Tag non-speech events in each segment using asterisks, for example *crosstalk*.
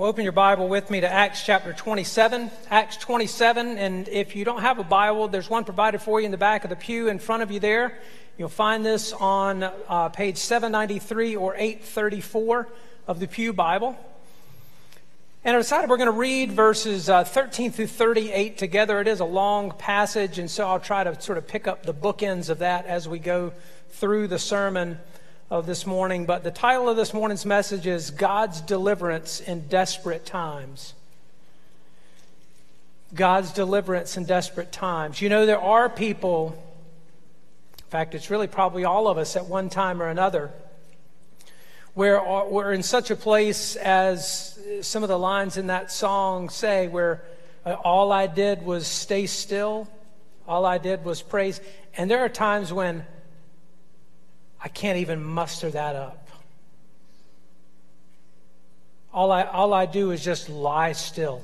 Well, open your Bible with me to Acts chapter 27. Acts 27, and if you don't have a Bible, there's one provided for you in the back of the pew in front of you there. You'll find this on uh, page 793 or 834 of the Pew Bible. And I decided we're going to read verses uh, 13 through 38 together. It is a long passage, and so I'll try to sort of pick up the bookends of that as we go through the sermon of this morning, but the title of this morning's message is God's Deliverance in Desperate Times. God's deliverance in desperate times. You know, there are people, in fact, it's really probably all of us at one time or another, where we're in such a place as some of the lines in that song say, where uh, all I did was stay still, all I did was praise. And there are times when I can't even muster that up. All I, all I do is just lie still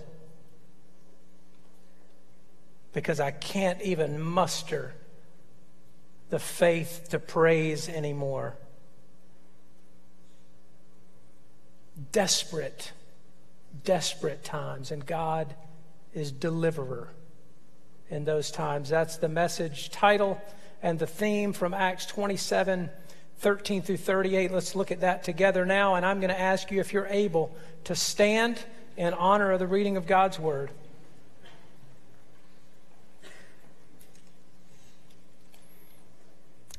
because I can't even muster the faith to praise anymore. Desperate, desperate times, and God is deliverer in those times. That's the message title and the theme from Acts 27 13 through 38. Let's look at that together now. And I'm going to ask you if you're able to stand in honor of the reading of God's Word.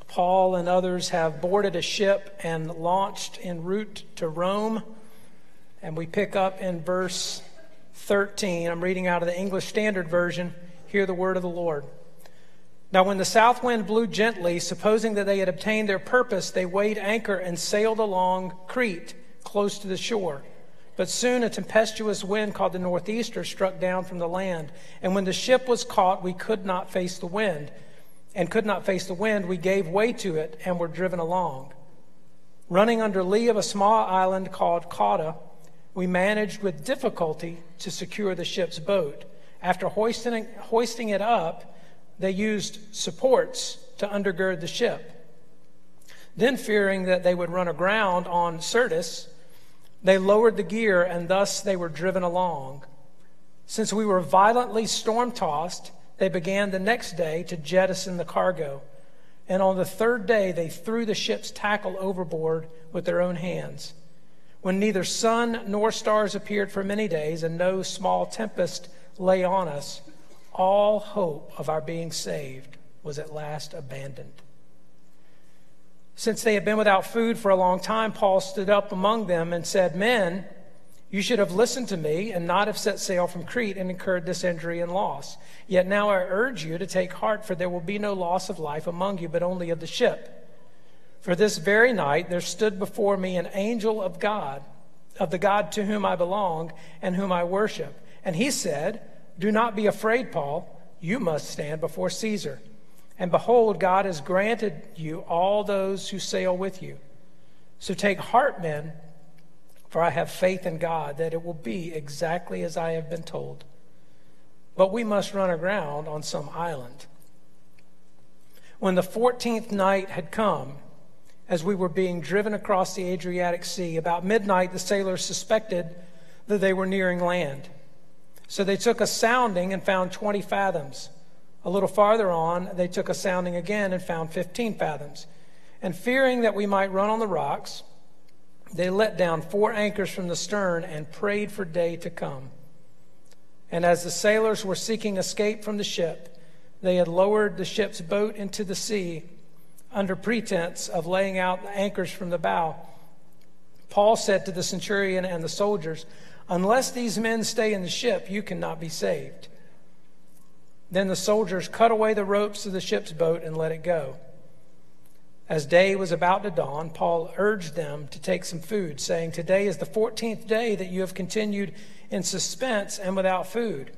Paul and others have boarded a ship and launched en route to Rome. And we pick up in verse 13. I'm reading out of the English Standard Version. Hear the word of the Lord. Now, when the south wind blew gently, supposing that they had obtained their purpose, they weighed anchor and sailed along Crete, close to the shore. But soon a tempestuous wind called the northeaster struck down from the land. And when the ship was caught, we could not face the wind. And could not face the wind, we gave way to it and were driven along. Running under lee of a small island called Cauda, we managed with difficulty to secure the ship's boat. After hoisting, hoisting it up, they used supports to undergird the ship. Then, fearing that they would run aground on Syrtis, they lowered the gear and thus they were driven along. Since we were violently storm tossed, they began the next day to jettison the cargo. And on the third day, they threw the ship's tackle overboard with their own hands. When neither sun nor stars appeared for many days and no small tempest lay on us, all hope of our being saved was at last abandoned. Since they had been without food for a long time, Paul stood up among them and said, Men, you should have listened to me and not have set sail from Crete and incurred this injury and loss. Yet now I urge you to take heart, for there will be no loss of life among you, but only of the ship. For this very night there stood before me an angel of God, of the God to whom I belong and whom I worship. And he said, do not be afraid, Paul. You must stand before Caesar. And behold, God has granted you all those who sail with you. So take heart, men, for I have faith in God that it will be exactly as I have been told. But we must run aground on some island. When the 14th night had come, as we were being driven across the Adriatic Sea, about midnight the sailors suspected that they were nearing land. So they took a sounding and found 20 fathoms. A little farther on, they took a sounding again and found 15 fathoms. And fearing that we might run on the rocks, they let down four anchors from the stern and prayed for day to come. And as the sailors were seeking escape from the ship, they had lowered the ship's boat into the sea under pretense of laying out the anchors from the bow. Paul said to the centurion and the soldiers, Unless these men stay in the ship, you cannot be saved. Then the soldiers cut away the ropes of the ship's boat and let it go. As day was about to dawn, Paul urged them to take some food, saying, Today is the 14th day that you have continued in suspense and without food,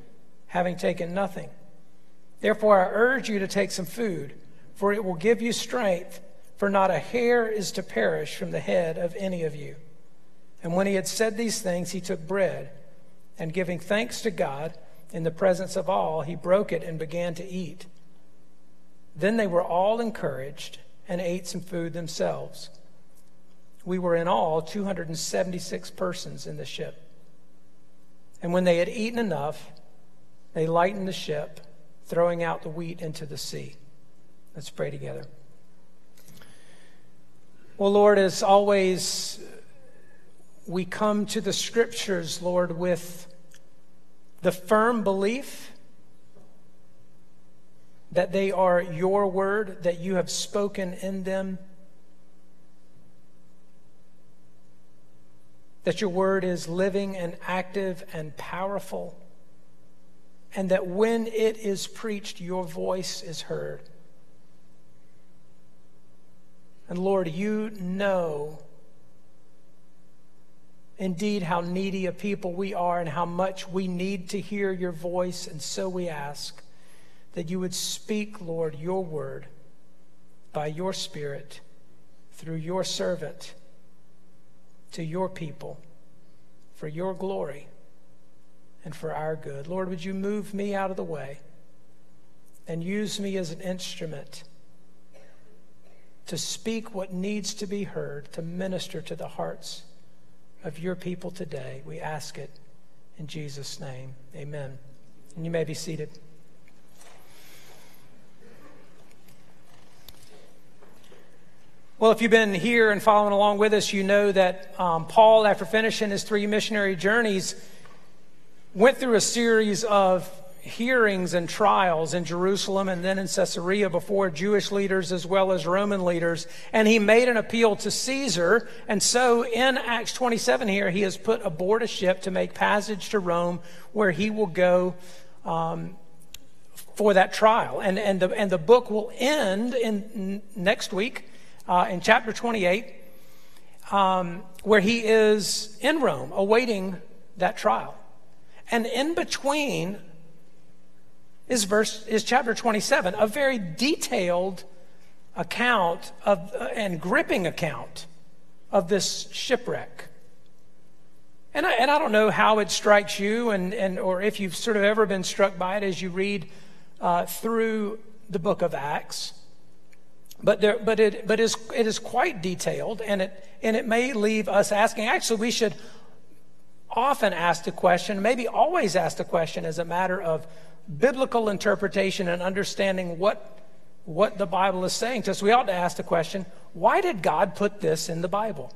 having taken nothing. Therefore, I urge you to take some food, for it will give you strength, for not a hair is to perish from the head of any of you. And when he had said these things, he took bread, and giving thanks to God in the presence of all, he broke it and began to eat. Then they were all encouraged and ate some food themselves. We were in all 276 persons in the ship. And when they had eaten enough, they lightened the ship, throwing out the wheat into the sea. Let's pray together. Well, Lord, as always, we come to the scriptures, Lord, with the firm belief that they are your word, that you have spoken in them, that your word is living and active and powerful, and that when it is preached, your voice is heard. And Lord, you know indeed how needy a people we are and how much we need to hear your voice. And so we ask that you would speak, Lord, your word by your Spirit through your servant to your people for your glory and for our good. Lord, would you move me out of the way and use me as an instrument to speak what needs to be heard, to minister to the hearts of your people today. We ask it in Jesus' name. Amen. And you may be seated. Well, if you've been here and following along with us, you know that um, Paul, after finishing his three missionary journeys, went through a series of hearings and trials in Jerusalem and then in Caesarea before Jewish leaders as well as Roman leaders. And he made an appeal to Caesar. And so in Acts 27 here, he is put aboard a ship to make passage to Rome where he will go um, for that trial. And, and, the, and the book will end in next week uh, in chapter 28, um, where he is in Rome awaiting that trial. And in between is verse is chapter 27, a very detailed account of uh, and gripping account of this shipwreck. And I, and I don't know how it strikes you, and, and or if you've sort of ever been struck by it as you read uh, through the book of Acts. But, there, but, it, but is, it is quite detailed, and it, and it may leave us asking. Actually, we should often ask the question, maybe always ask the question as a matter of biblical interpretation and understanding what, what the Bible is saying to us. We ought to ask the question why did God put this in the Bible?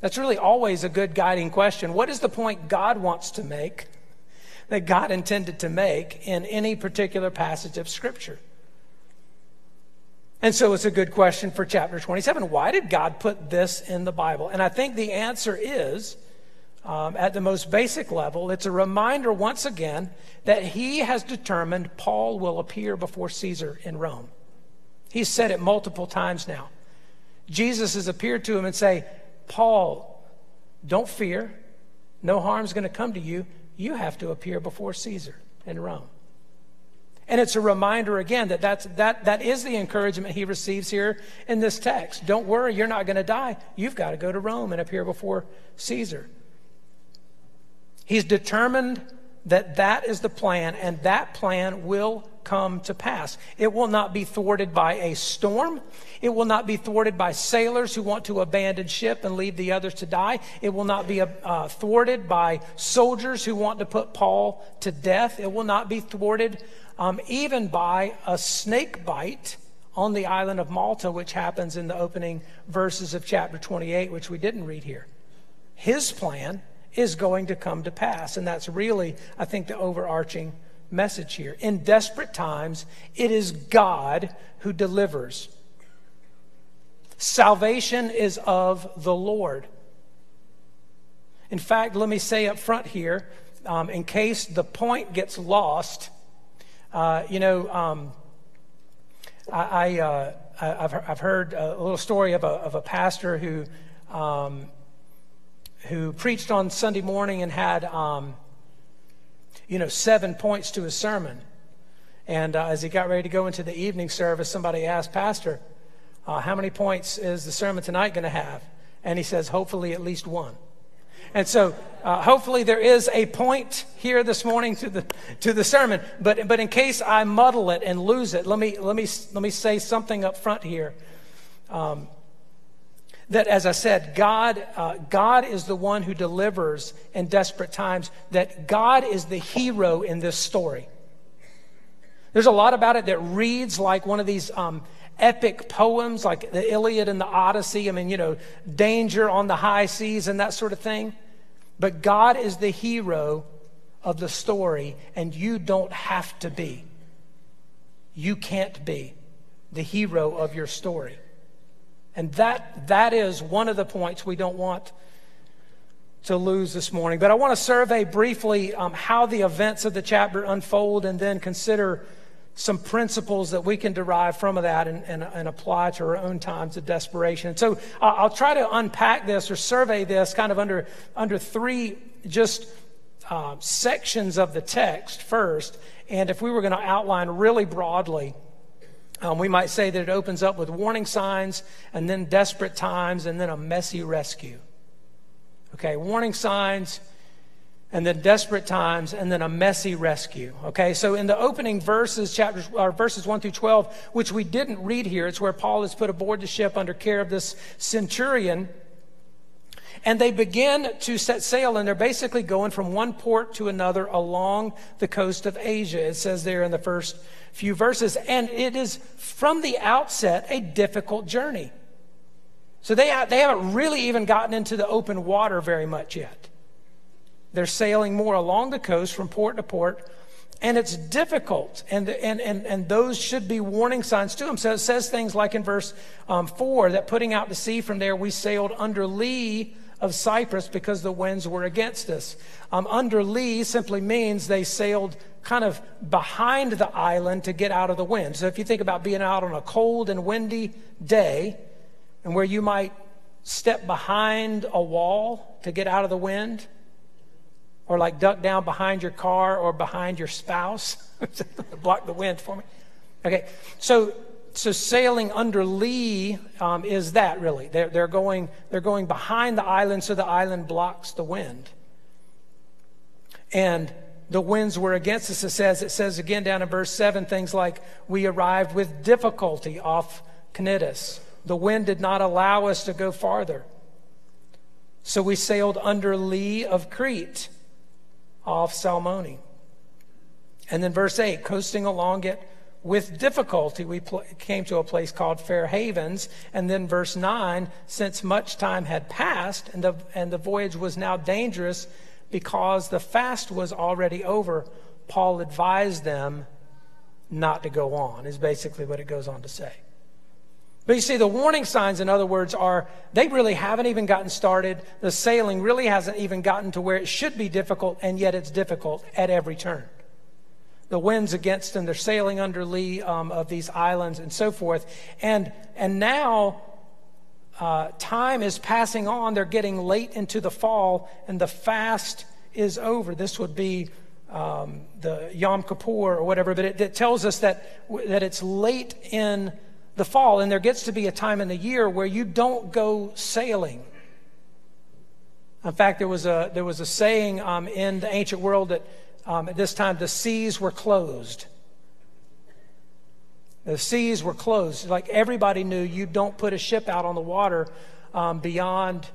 That's really always a good guiding question. What is the point God wants to make, that God intended to make in any particular passage of Scripture? And so it's a good question for chapter 27. Why did God put this in the Bible? And I think the answer is, um, at the most basic level, it's a reminder once again that he has determined Paul will appear before Caesar in Rome. He's said it multiple times now. Jesus has appeared to him and say, Paul, don't fear. No harm's going to come to you. You have to appear before Caesar in Rome. And it's a reminder again that that's, that, that is the encouragement he receives here in this text. Don't worry, you're not going to die. You've got to go to Rome and appear before Caesar. He's determined that that is the plan, and that plan will come to pass. It will not be thwarted by a storm. It will not be thwarted by sailors who want to abandon ship and leave the others to die. It will not be uh, thwarted by soldiers who want to put Paul to death. It will not be thwarted um, even by a snake bite on the island of Malta, which happens in the opening verses of chapter 28, which we didn't read here. His plan is going to come to pass. And that's really, I think, the overarching message here. In desperate times, it is God who delivers. Salvation is of the Lord. In fact, let me say up front here, um, in case the point gets lost, uh, you know, um, I, I, uh, I've, I've heard a little story of a, of a pastor who um, who preached on Sunday morning and had, um, you know, seven points to his sermon. And uh, as he got ready to go into the evening service, somebody asked, Pastor, uh, how many points is the sermon tonight going to have? And he says, hopefully at least one. And so, uh, hopefully, there is a point here this morning to the to the sermon. But but in case I muddle it and lose it, let me let me let me say something up front here. Um, that, as I said, God, uh, God is the one who delivers in desperate times, that God is the hero in this story. There's a lot about it that reads like one of these um, epic poems, like the Iliad and the Odyssey. I mean, you know, danger on the high seas and that sort of thing. But God is the hero of the story, and you don't have to be. You can't be the hero of your story. And that, that is one of the points we don't want to lose this morning. But I want to survey briefly um, how the events of the chapter unfold and then consider some principles that we can derive from that and, and, and apply to our own times of desperation. so uh, I'll try to unpack this or survey this kind of under, under three just uh, sections of the text first. And if we were going to outline really broadly, um, we might say that it opens up with warning signs and then desperate times and then a messy rescue. Okay, warning signs and then desperate times and then a messy rescue. Okay, so in the opening verses, chapters, or verses 1 through 12, which we didn't read here, it's where Paul is put aboard the ship under care of this centurion. And they begin to set sail, and they're basically going from one port to another along the coast of Asia. It says there in the first few verses. And it is from the outset a difficult journey. So they, they haven't really even gotten into the open water very much yet. They're sailing more along the coast from port to port, and it's difficult. And, and, and, and those should be warning signs to them. So it says things like in verse um, 4 that putting out to sea from there, we sailed under lee of Cyprus because the winds were against us. Um, under lee simply means they sailed kind of behind the island to get out of the wind. So if you think about being out on a cold and windy day and where you might step behind a wall to get out of the wind, or like duck down behind your car or behind your spouse, *laughs* block the wind for me. Okay, so so sailing under lee um, is that really? They're, they're going they're going behind the island so the island blocks the wind. And the winds were against us. It says, it says again down in verse 7 things like, We arrived with difficulty off Cnidus. The wind did not allow us to go farther. So we sailed under lee of Crete off Salmone. And then verse 8, coasting along it with difficulty, we pl- came to a place called Fair Havens. And then verse 9, since much time had passed and the, and the voyage was now dangerous, because the fast was already over, Paul advised them not to go on, is basically what it goes on to say. But you see, the warning signs, in other words, are they really haven't even gotten started. The sailing really hasn't even gotten to where it should be difficult, and yet it's difficult at every turn. The wind's against them, they're sailing under lee um, of these islands and so forth. And, and now uh, time is passing on. They're getting late into the fall, and the fast is over. This would be um, the Yom Kippur or whatever, but it, it tells us that, that it's late in the fall, and there gets to be a time in the year where you don't go sailing. In fact, there was a, there was a saying um, in the ancient world that um, at this time the seas were closed. The seas were closed. Like everybody knew, you don't put a ship out on the water um, beyond.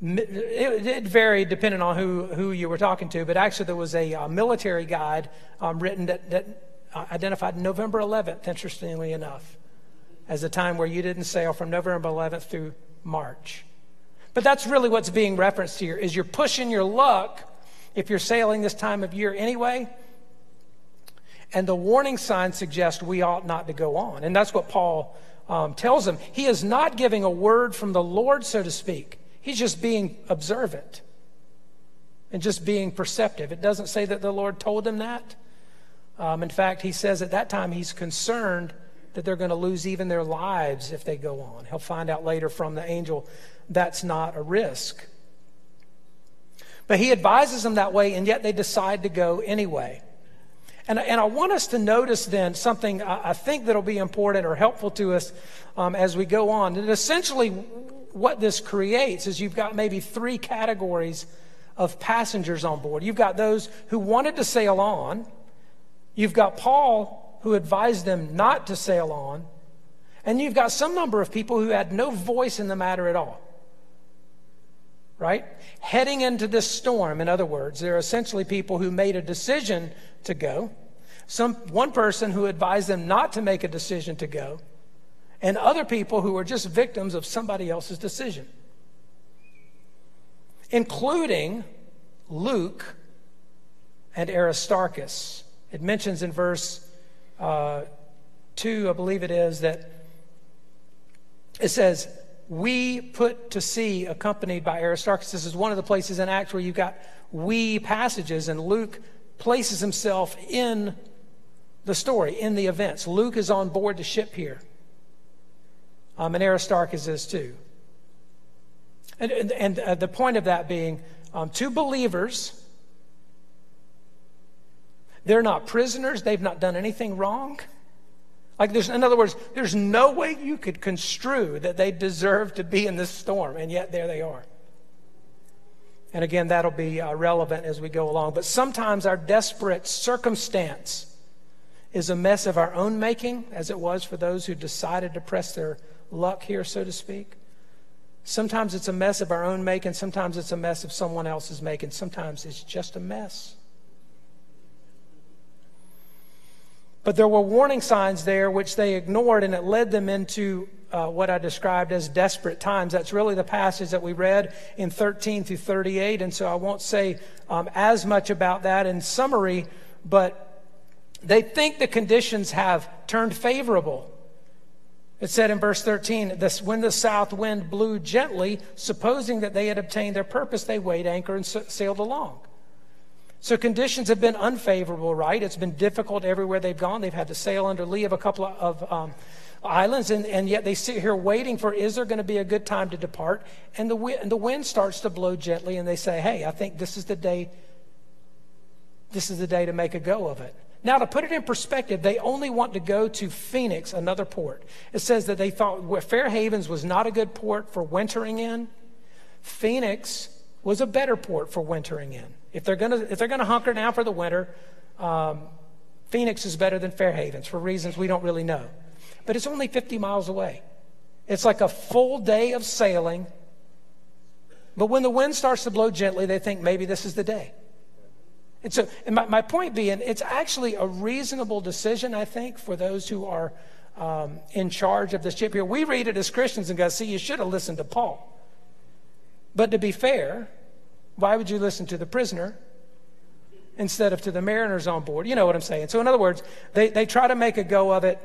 It, it, varied depending on who, who you were talking to, but actually there was a, a military guide um, written that, that uh, identified November 11th, interestingly enough, as a time where you didn't sail from November 11th through March. But that's really what's being referenced here is you're pushing your luck if you're sailing this time of year anyway and the warning signs suggest we ought not to go on. And that's what Paul um, tells them. He is not giving a word from the Lord, so to speak. He's just being observant and just being perceptive. It doesn't say that the Lord told him that. Um, in fact, he says at that time he's concerned that they're going to lose even their lives if they go on. He'll find out later from the angel that's not a risk. But he advises them that way, and yet they decide to go anyway. And, and I want us to notice then something I, I think that'll be important or helpful to us um, as we go on. And essentially, what this creates is you've got maybe three categories of passengers on board. You've got those who wanted to sail on, you've got Paul who advised them not to sail on, And you've got some number of people who had no voice in the matter at all. Right? Heading into this storm, in other words, there are essentially people who made a decision to go. Some, one person who advised them not to make a decision to go, and other people who were just victims of somebody else's decision, including Luke and Aristarchus. It mentions in verse uh, 2, I believe it is, that it says, We put to sea accompanied by Aristarchus. This is one of the places in Acts where you've got we passages, and Luke places himself in the story, in the events. Luke is on board the ship here, um, and Aristarchus is too. And, and, and uh, the point of that being, um, two believers, they're not prisoners, they've not done anything wrong. Like, there's, in other words, there's no way you could construe that they deserve to be in this storm, and yet there they are. And again, that'll be uh, relevant as we go along. But sometimes our desperate circumstance is a mess of our own making, as it was for those who decided to press their luck here, so to speak. Sometimes it's a mess of our own making, sometimes it's a mess of someone else's making, sometimes it's just a mess. But there were warning signs there which they ignored, and it led them into uh, what I described as desperate times. That's really the passage that we read in 13 through 38, and so I won't say um, as much about that in summary, but they think the conditions have turned favorable. It said in verse 13, this, when the south wind blew gently, supposing that they had obtained their purpose, they weighed anchor and sailed along. So conditions have been unfavorable, right? It's been difficult everywhere they've gone. They've had to sail under lee of a couple of um, islands, and, and yet they sit here waiting for is there going to be a good time to depart? And the, and the wind starts to blow gently, and they say, hey, I think this is the day. This is the day to make a go of it. Now, to put it in perspective, they only want to go to Phoenix, another port. It says that they thought Fair Havens was not a good port for wintering in. Phoenix was a better port for wintering in. If they're going to if they're going to hunker down for the winter, um, Phoenix is better than Fair Havens for reasons we don't really know. But it's only 50 miles away. It's like a full day of sailing. But when the wind starts to blow gently, they think maybe this is the day. And so, and my, my point being, it's actually a reasonable decision, I think, for those who are um, in charge of the ship here. We read it as Christians and go, see, you should have listened to Paul. But to be fair, why would you listen to the prisoner instead of to the mariners on board? You know what I'm saying. So, in other words, they, they try to make a go of it,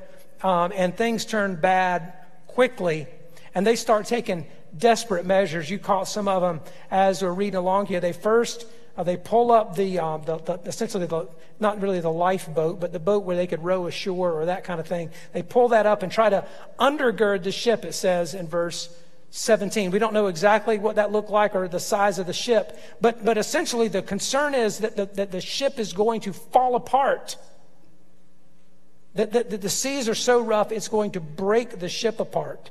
um, and things turn bad quickly, and they start taking desperate measures. You caught some of them as we're reading along here. They first uh, they pull up the, um, the, the, essentially the, not really the lifeboat, but the boat where they could row ashore or that kind of thing. They pull that up and try to undergird the ship. It says in verse 17. We don't know exactly what that looked like or the size of the ship, but, but essentially the concern is that the, that the ship is going to fall apart. That, that, that the seas are so rough, it's going to break the ship apart.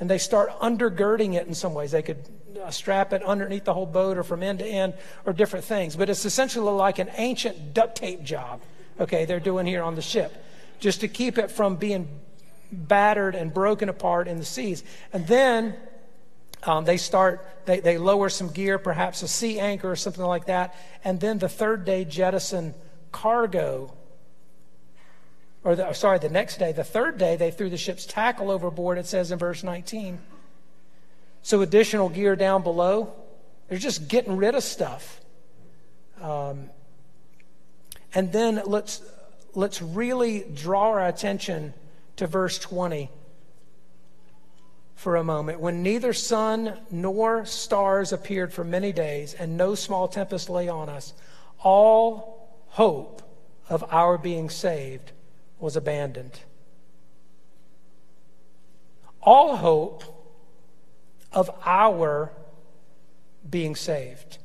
And they start undergirding it in some ways. They could uh, strap it underneath the whole boat or from end to end or different things. But it's essentially like an ancient duct tape job, okay, they're doing here on the ship, just to keep it from being battered and broken apart in the seas. And then um, they start, they, they lower some gear, perhaps a sea anchor or something like that. And then the third day, jettison cargo. Or, the, sorry, the next day, the third day, they threw the ship's tackle overboard, it says in verse 19. So additional gear down below. They're just getting rid of stuff. Um, and then let's, let's really draw our attention to verse 20 for a moment. When neither sun nor stars appeared for many days, and no small tempest lay on us, all hope of our being saved was abandoned. All hope of our being saved.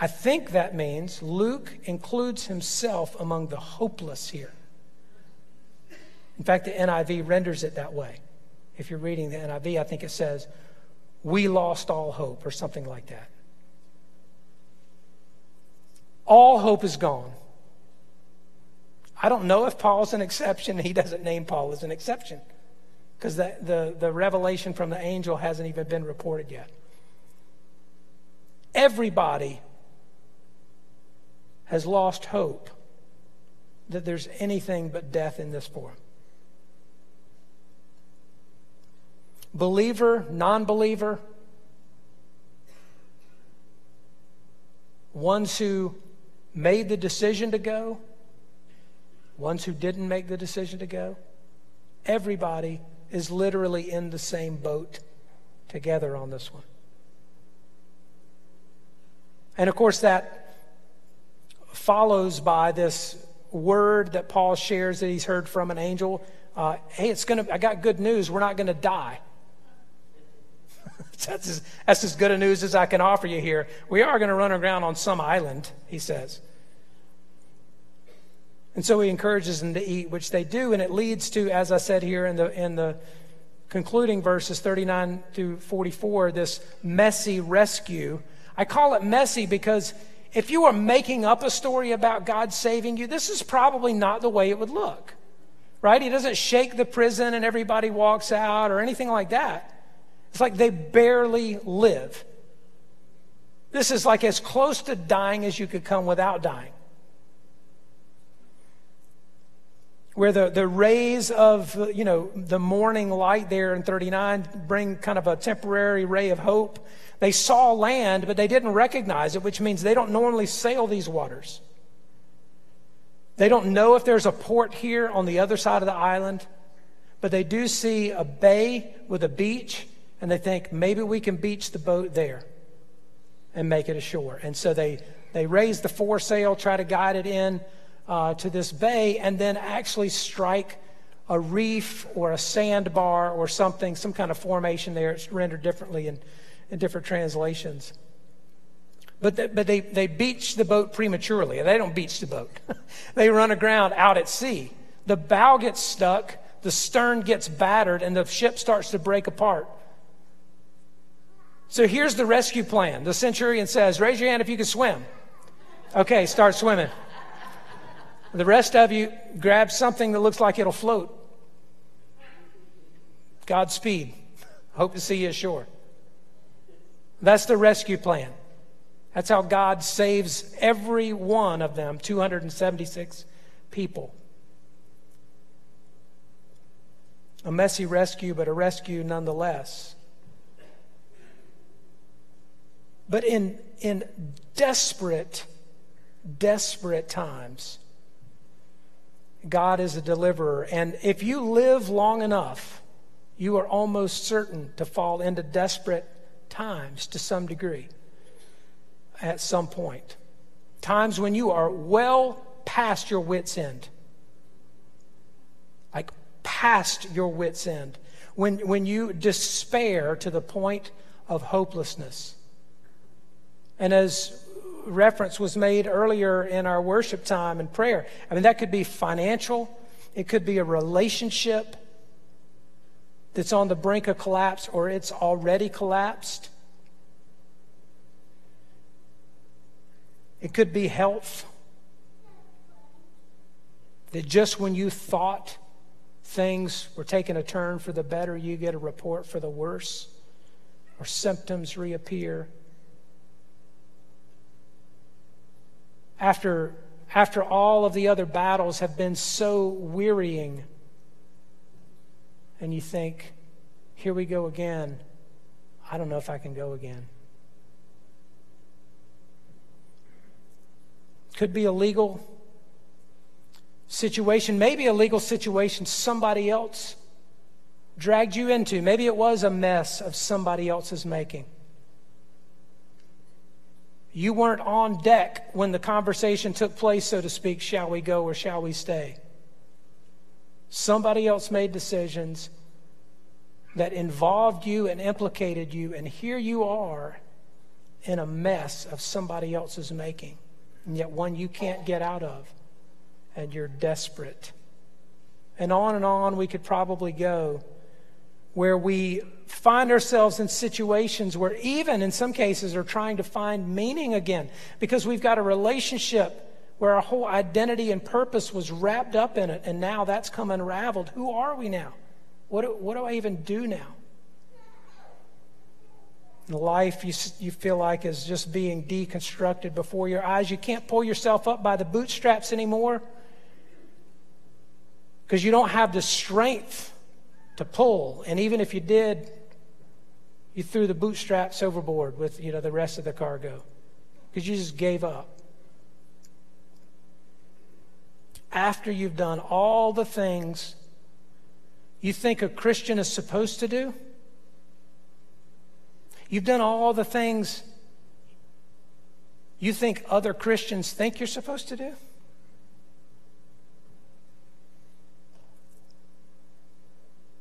I think that means Luke includes himself among the hopeless here. In fact, the NIV renders it that way. If you're reading the NIV, I think it says, We lost all hope, or something like that. All hope is gone. I don't know if Paul's an exception. He doesn't name Paul as an exception because the, the, the revelation from the angel hasn't even been reported yet. Everybody has lost hope that there's anything but death in this form. Believer, non believer, ones who made the decision to go, ones who didn't make the decision to go. Everybody is literally in the same boat together on this one. And of course, that follows by this word that Paul shares that he's heard from an angel. Uh, hey, it's gonna. I got good news. We're not going to die. *laughs* that's, as, that's as good a news as I can offer you here. We are going to run aground on some island, he says. And so he encourages them to eat, which they do, and it leads to, as I said here in the in the concluding verses 39 through 44, this messy rescue. I call it messy because if you are making up a story about God saving you, this is probably not the way it would look. Right? He doesn't shake the prison and everybody walks out or anything like that. It's like they barely live. This is like as close to dying as you could come without dying. Where the, the rays of, you know, the morning light there in 39 bring kind of a temporary ray of hope. They saw land, but they didn't recognize it, which means they don't normally sail these waters. They don't know if there's a port here on the other side of the island, but they do see a bay with a beach and they think maybe we can beach the boat there and make it ashore. And so they, they raise the foresail, try to guide it in uh, to this bay, and then actually strike a reef or a sandbar or something, some kind of formation there. It's rendered differently in, in different translations. But, the, but they, they beach the boat prematurely. They don't beach the boat, *laughs* they run aground out at sea. The bow gets stuck, the stern gets battered, and the ship starts to break apart. So here's the rescue plan. The centurion says, Raise your hand if you can swim. Okay, start swimming. The rest of you grab something that looks like it'll float. Godspeed. Hope to see you ashore. That's the rescue plan. That's how God saves every one of them, 276 people. A messy rescue, but a rescue nonetheless. But in, in desperate, desperate times, God is a deliverer. And if you live long enough, you are almost certain to fall into desperate times to some degree at some point. Times when you are well past your wits' end. Like past your wits' end. When, when you despair to the point of hopelessness. And as reference was made earlier in our worship time and prayer, I mean, that could be financial, it could be a relationship that's on the brink of collapse or it's already collapsed. It could be health. That just when you thought things were taking a turn for the better, you get a report for the worse, or symptoms reappear. After, after all of the other battles have been so wearying. And you think, here we go again. I don't know if I can go again. Could be a legal situation, maybe a legal situation somebody else dragged you into. Maybe it was a mess of somebody else's making. You weren't on deck when the conversation took place, so to speak, shall we go or shall we stay? Somebody else made decisions that involved you and implicated you, and here you are in a mess of somebody else's making, and yet one you can't get out of, and you're desperate. And on and on we could probably go where we find ourselves in situations where, even in some cases, are trying to find meaning again because we've got a relationship where our whole identity and purpose was wrapped up in it, and now that's come unraveled. Who are we now? What do, what do I even do now? life you, you feel like is just being deconstructed before your eyes. You can't pull yourself up by the bootstraps anymore because you don't have the strength to pull. And even if you did, you threw the bootstraps overboard with you know the rest of the cargo because you just gave up. After you've done all the things you think a Christian is supposed to do, you've done all the things you think other Christians think you're supposed to do.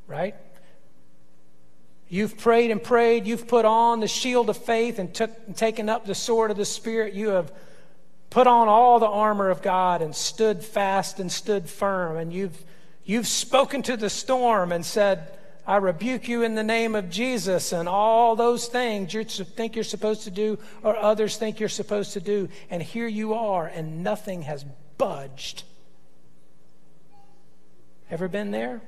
Right? You've prayed and prayed. You've put on the shield of faith and took, taken up the sword of the Spirit. You have put on all the armor of God and stood fast and stood firm. And you've, you've spoken to the storm and said, I rebuke you in the name of Jesus, and all those things you think you're supposed to do or others think you're supposed to do. And here you are, and nothing has budged. Ever been there?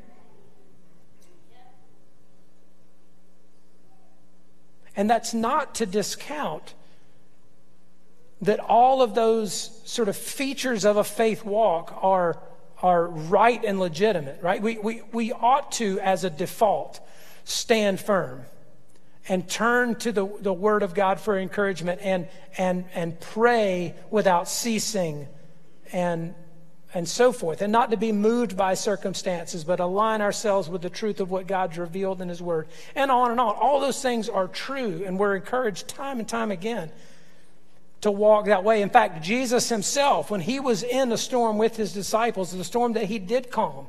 And that's not to discount that all of those sort of features of a faith walk are, are right and legitimate, right? We, we, we ought to, as a default, stand firm and turn to the, the Word of God for encouragement and, and, and pray without ceasing and and so forth, and not to be moved by circumstances, but align ourselves with the truth of what God's revealed in His Word, and on and on. All those things are true, and we're encouraged time and time again to walk that way. In fact, Jesus Himself, when He was in a storm with His disciples, the storm that He did calm,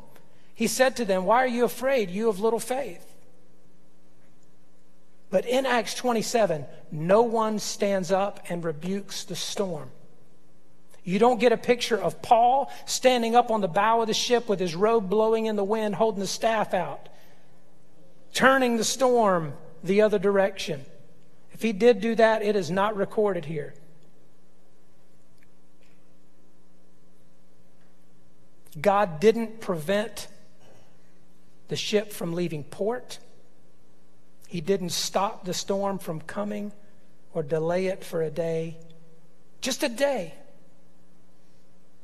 He said to them, Why are you afraid, you of little faith? But in Acts 27, no one stands up and rebukes the storm. You don't get a picture of Paul standing up on the bow of the ship with his robe blowing in the wind, holding the staff out, turning the storm the other direction. If he did do that, it is not recorded here. God didn't prevent the ship from leaving port. He didn't stop the storm from coming or delay it for a day. Just a day.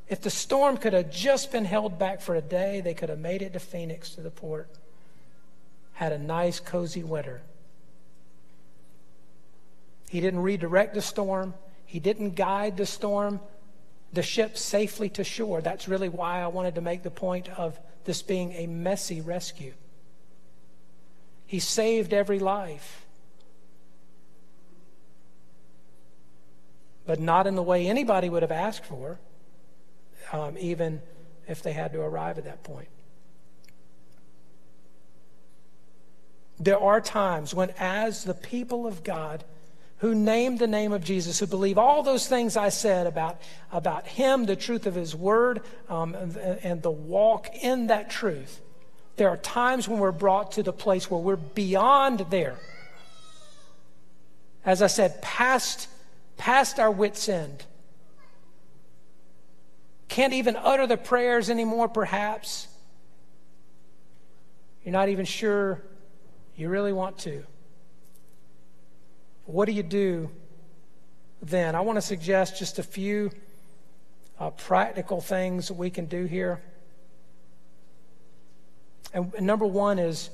If the storm could have just been held back for a day, they could have made it to Phoenix to the port, had a nice, cozy winter. He didn't redirect the storm, he didn't guide the storm, the ship safely to shore. That's really why I wanted to make the point of this being a messy rescue. He saved every life. But not in the way anybody would have asked for um, even if they had to arrive at that point. There are times when, as the people of God who name the name of Jesus, who believe all those things I said about, about Him, the truth of His Word, um, and, and the walk in that truth, there are times when we're brought to the place where we're beyond there. As I said, past, past our wits' end can't even utter the prayers anymore, perhaps. You're not even sure you really want to. What do you do then? I want to suggest just a few uh, practical things we can do here. And, and number one is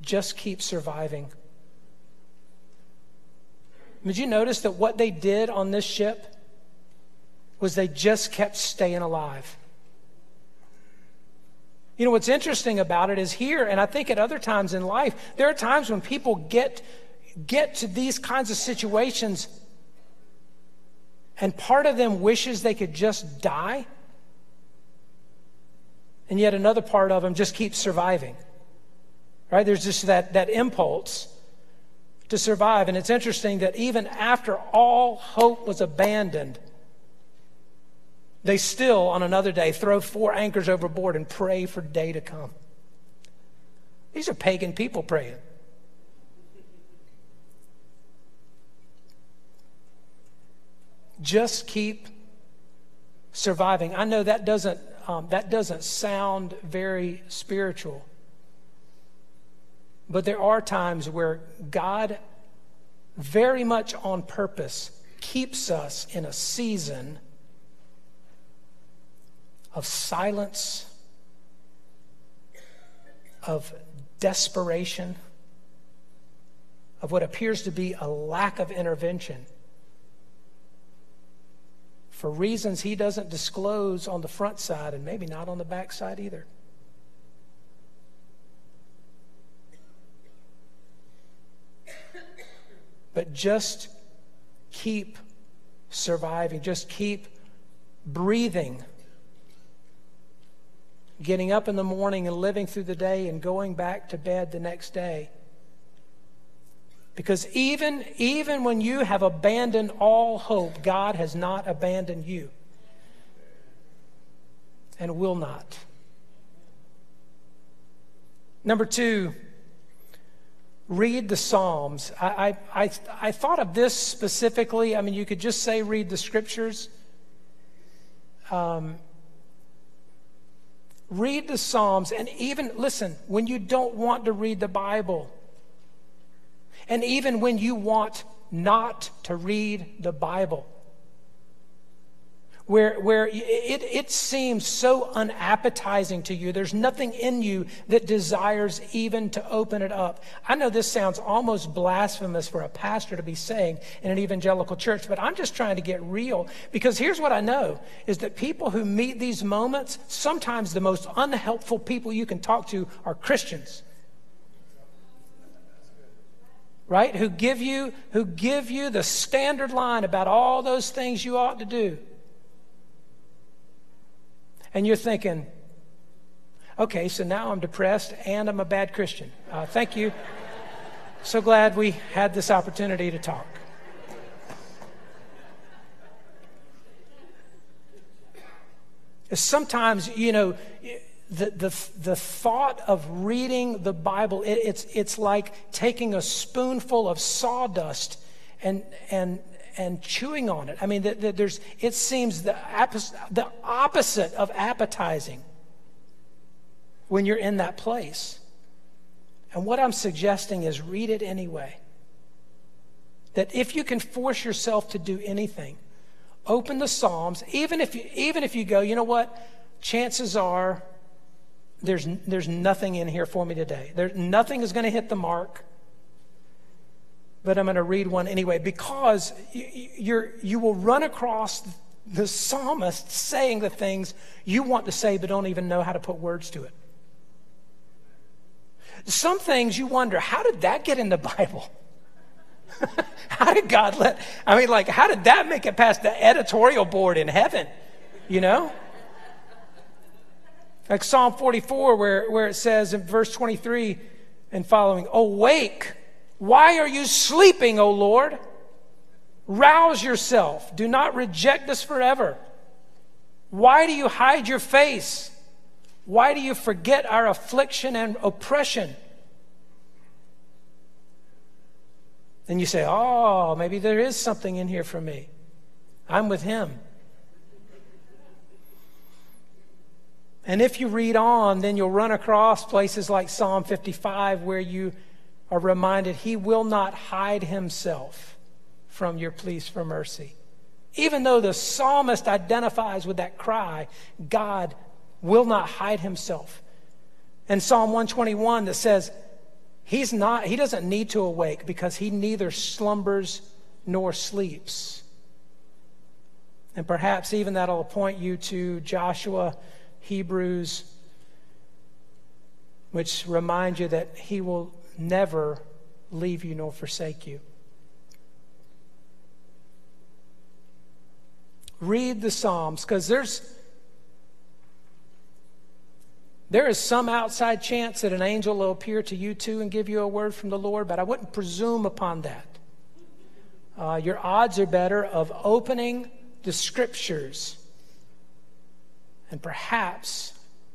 just keep surviving. Did you notice that what they did on this ship was they just kept staying alive. You know, what's interesting about it is here, and I think at other times in life, there are times when people get, get to these kinds of situations, and part of them wishes they could just die, and yet another part of them just keeps surviving. Right? There's just that, that impulse to survive. And it's interesting that even after all hope was abandoned, they still, on another day, throw four anchors overboard and pray for day to come. These are pagan people praying. Just keep surviving. I know that doesn't, um, that doesn't sound very spiritual. But there are times where God, very much on purpose, keeps us in a season of silence, of desperation, of what appears to be a lack of intervention for reasons he doesn't disclose on the front side and maybe not on the back side either. But just keep surviving, just keep breathing. Getting up in the morning and living through the day and going back to bed the next day. Because even, even when you have abandoned all hope, God has not abandoned you and will not. Number two, read the Psalms. I, I, I, I, thought of this specifically. I mean, you could just say read the scriptures. Um, read the Psalms. And even, listen, when you don't want to read the Bible, and even when you want not to read the Bible, where, where it, it seems so unappetizing to you. There's nothing in you that desires even to open it up. I know this sounds almost blasphemous for a pastor to be saying in an evangelical church, but I'm just trying to get real because here's what I know is that people who meet these moments, sometimes the most unhelpful people you can talk to are Christians right who give you who give you the standard line about all those things you ought to do and you're thinking okay so now i'm depressed and i'm a bad christian. Uh, thank you. So glad we had this opportunity to talk. Sometimes you know the, the, the thought of reading the Bible, it, it's, it's like taking a spoonful of sawdust and, and, and chewing on it. I mean, the, the, there's, it seems the, the opposite of appetizing when you're in that place. And what I'm suggesting is read it anyway. That if you can force yourself to do anything, open the Psalms, even if you, even if you go, you know what, chances are there's, there's nothing in here for me today. There, nothing is going to hit the mark, but I'm going to read one anyway because you, you will run across the psalmist saying the things you want to say but don't even know how to put words to it. Some things you wonder, how did that get in the Bible? *laughs* how did God let, I mean, like, how did that make it past the editorial board in heaven? You know? Like Psalm 44, where, where it says in verse 23 and following, Awake! Why are you sleeping, O Lord? Rouse yourself. Do not reject us forever. Why do you hide your face? Why do you forget our affliction and oppression? Then you say, Oh, maybe there is something in here for me. I'm with him. And if you read on, then you'll run across places like Psalm 55 where you are reminded he will not hide himself from your pleas for mercy. Even though the psalmist identifies with that cry, God will not hide himself. And Psalm 121 that says, He's not, he doesn't need to awake because he neither slumbers nor sleeps. And perhaps even that'll point you to Joshua Hebrews, which remind you that He will never leave you nor forsake you. Read the Psalms because there's there is some outside chance that an angel will appear to you too and give you a word from the Lord, but I wouldn't presume upon that. Uh, your odds are better of opening the scriptures and perhaps,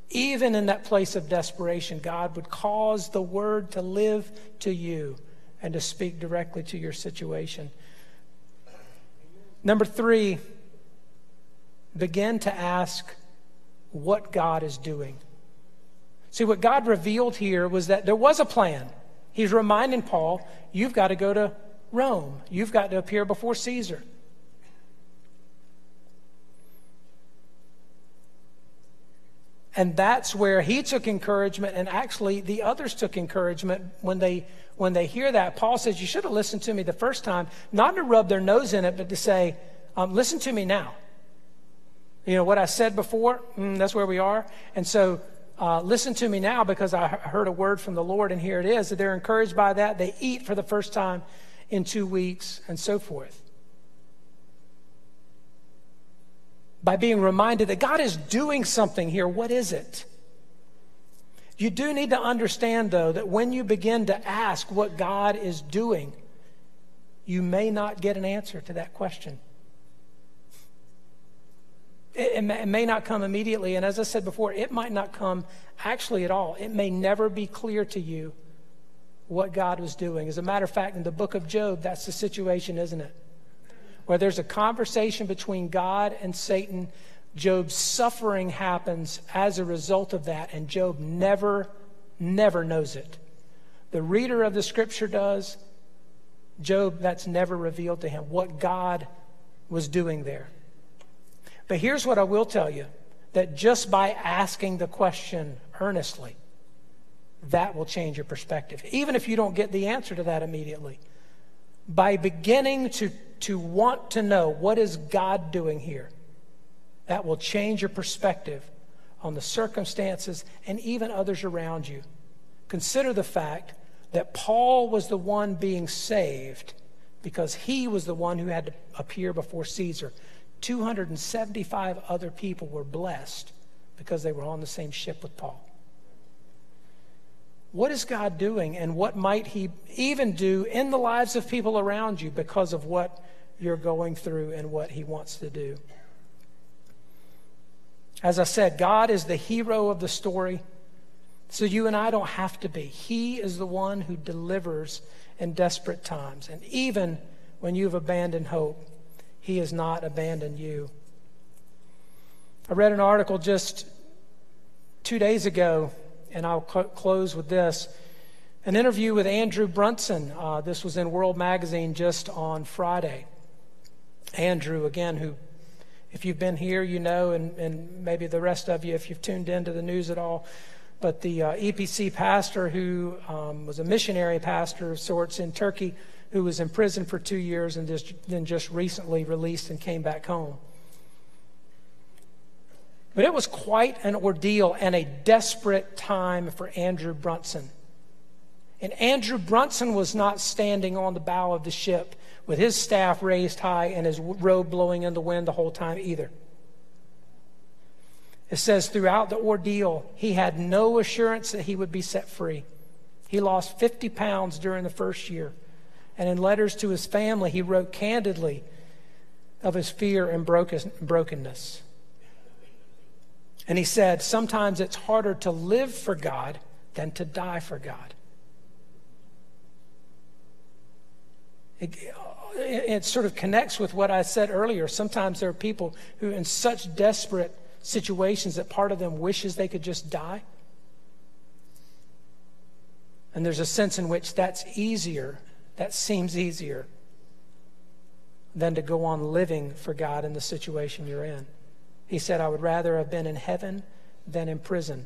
even in that place of desperation, God would cause the word to live to you and to speak directly to your situation. Number three, begin to ask what God is doing. See, what God revealed here was that there was a plan. He's reminding Paul, you've got to go to Rome, you've got to appear before Caesar. And that's where he took encouragement, and actually the others took encouragement when they when they hear that. Paul says, "You should have listened to me the first time, not to rub their nose in it, but to say, um, listen to me now. You know what I said before? Mm, that's where we are. And so uh, listen to me now because I heard a word from the Lord, and here it is. That they're encouraged by that. They eat for the first time in two weeks, and so forth. By being reminded that God is doing something here. What is it? You do need to understand, though, that when you begin to ask what God is doing, you may not get an answer to that question. It, may, it, may not come immediately. And as I said before, it might not come actually at all. It may never be clear to you what God was doing. As a matter of fact, in the book of Job, that's the situation, isn't it? Where there's a conversation between God and Satan. Job's suffering happens as a result of that, and Job never, never knows it. The reader of the scripture does. Job, that's never revealed to him what God was doing there. But here's what I will tell you that just by asking the question earnestly, that will change your perspective. Even if you don't get the answer to that immediately, by beginning to, to want to know what is God doing here, that will change your perspective on the circumstances and even others around you. Consider the fact that Paul was the one being saved because he was the one who had to appear before Caesar. 275 other people were blessed because they were on the same ship with Paul. What is God doing, and what might He even do in the lives of people around you because of what you're going through and what He wants to do? As I said, God is the hero of the story, so you and I don't have to be. He is the one who delivers in desperate times. And even when you've abandoned hope, he has not abandoned you. I read an article just two days ago, and I'll cl- close with this. An interview with Andrew Brunson. Uh, this was in World Magazine just on Friday. Andrew, again, who, if you've been here, you know, and, and maybe the rest of you, if you've tuned into the news at all, but the uh, EPC pastor who um, was a missionary pastor of sorts in Turkey who was in prison for two years and just, then just recently released and came back home. But it was quite an ordeal and a desperate time for Andrew Brunson. And Andrew Brunson was not standing on the bow of the ship with his staff raised high and his robe blowing in the wind the whole time either. It says throughout the ordeal, he had no assurance that he would be set free. He lost 50 pounds during the first year. And in letters to his family, he wrote candidly of his fear and brokenness. And he said, Sometimes it's harder to live for God than to die for God. It, it, sort of connects with what I said earlier. Sometimes there are people who, in such desperate situations, that part of them wishes they could just die. And there's a sense in which that's easier that seems easier than to go on living for God in the situation you're in. He said, I would rather have been in heaven than in prison.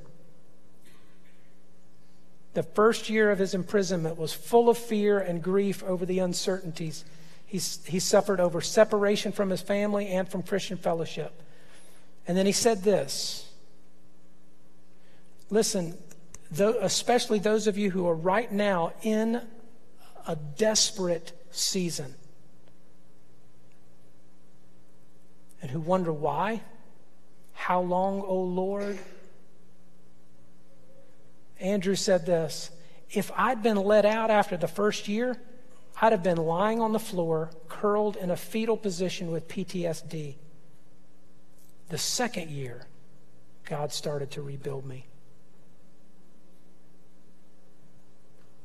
The first year of his imprisonment was full of fear and grief over the uncertainties. He, he suffered over separation from his family and from Christian fellowship. And then he said this Listen, especially those of you who are right now in a desperate season and who wonder why. How long, O Lord? Andrew said this If I'd been let out after the first year, I'd have been lying on the floor, curled in a fetal position with PTSD. The second year, God started to rebuild me.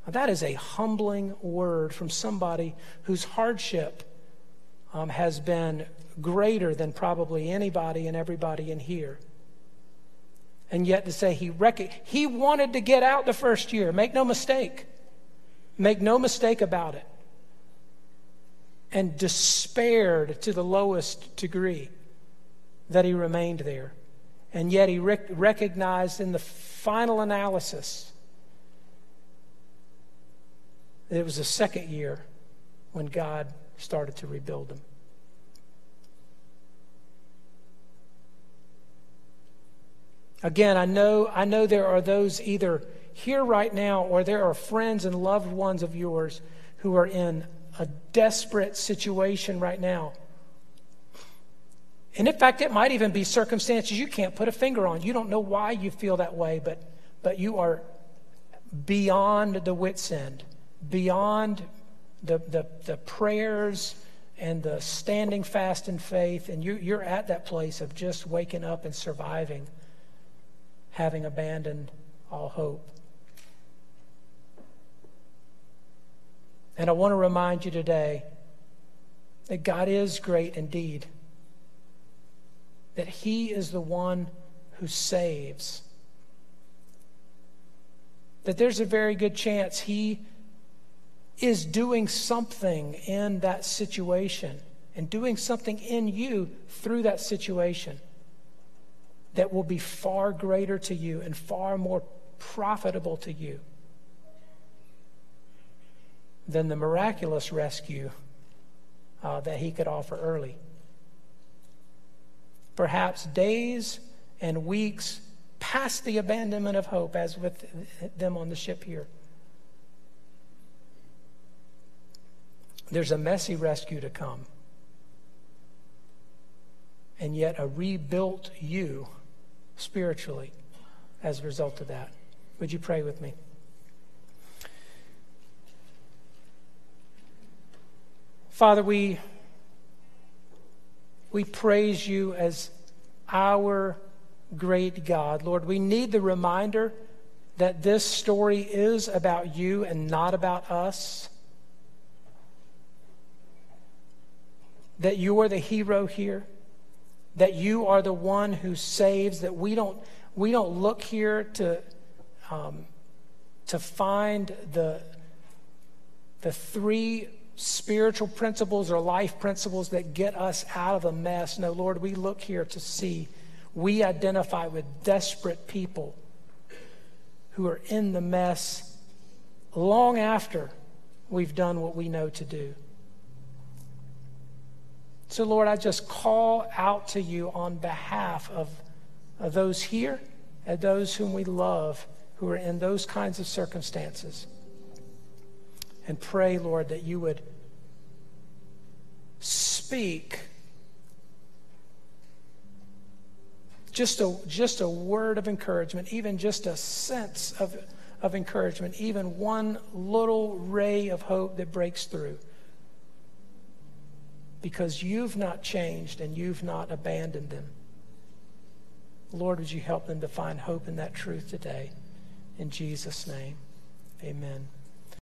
Now, that is a humbling word from somebody whose hardship um, has been greater than probably anybody and everybody in here. And yet to say he, rec- he wanted to get out the first year, make no mistake. Make no mistake about it. And despaired to the lowest degree that he remained there. And yet he rec- recognized in the final analysis that it was the second year when God started to rebuild him. Again, I know, I know there are those either here right now or there are friends and loved ones of yours who are in a desperate situation right now. And in fact, it might even be circumstances you can't put a finger on. You don't know why you feel that way, but, but you are beyond the wits' end, beyond the, the, the prayers and the standing fast in faith, and you, you're at that place of just waking up and surviving having abandoned all hope. And I want to remind you today that God is great indeed, that He is the one who saves, that there's a very good chance He is doing something in that situation and doing something in you through that situation that will be far greater to you and far more profitable to you than the miraculous rescue uh, that he could offer early. Perhaps days and weeks past the abandonment of hope, as with them on the ship here. There's a messy rescue to come. And yet, a rebuilt you spiritually as a result of that. Would you pray with me? Father, we, we praise you as our great God. Lord, we need the reminder that this story is about you and not about us. That you are the hero here that you are the one who saves, that we don't, we don't look here to, um, to find the, the three spiritual principles or life principles that get us out of a mess. No, Lord, we look here to see, we identify with desperate people who are in the mess long after we've done what we know to do. So, Lord, I just call out to you on behalf of, of those here and those whom we love who are in those kinds of circumstances. And pray, Lord, that you would speak just a, just a word of encouragement, even just a sense of, of encouragement, even one little ray of hope that breaks through because you've not changed and you've not abandoned them. Lord, would you help them to find hope in that truth today? In Jesus' name, amen.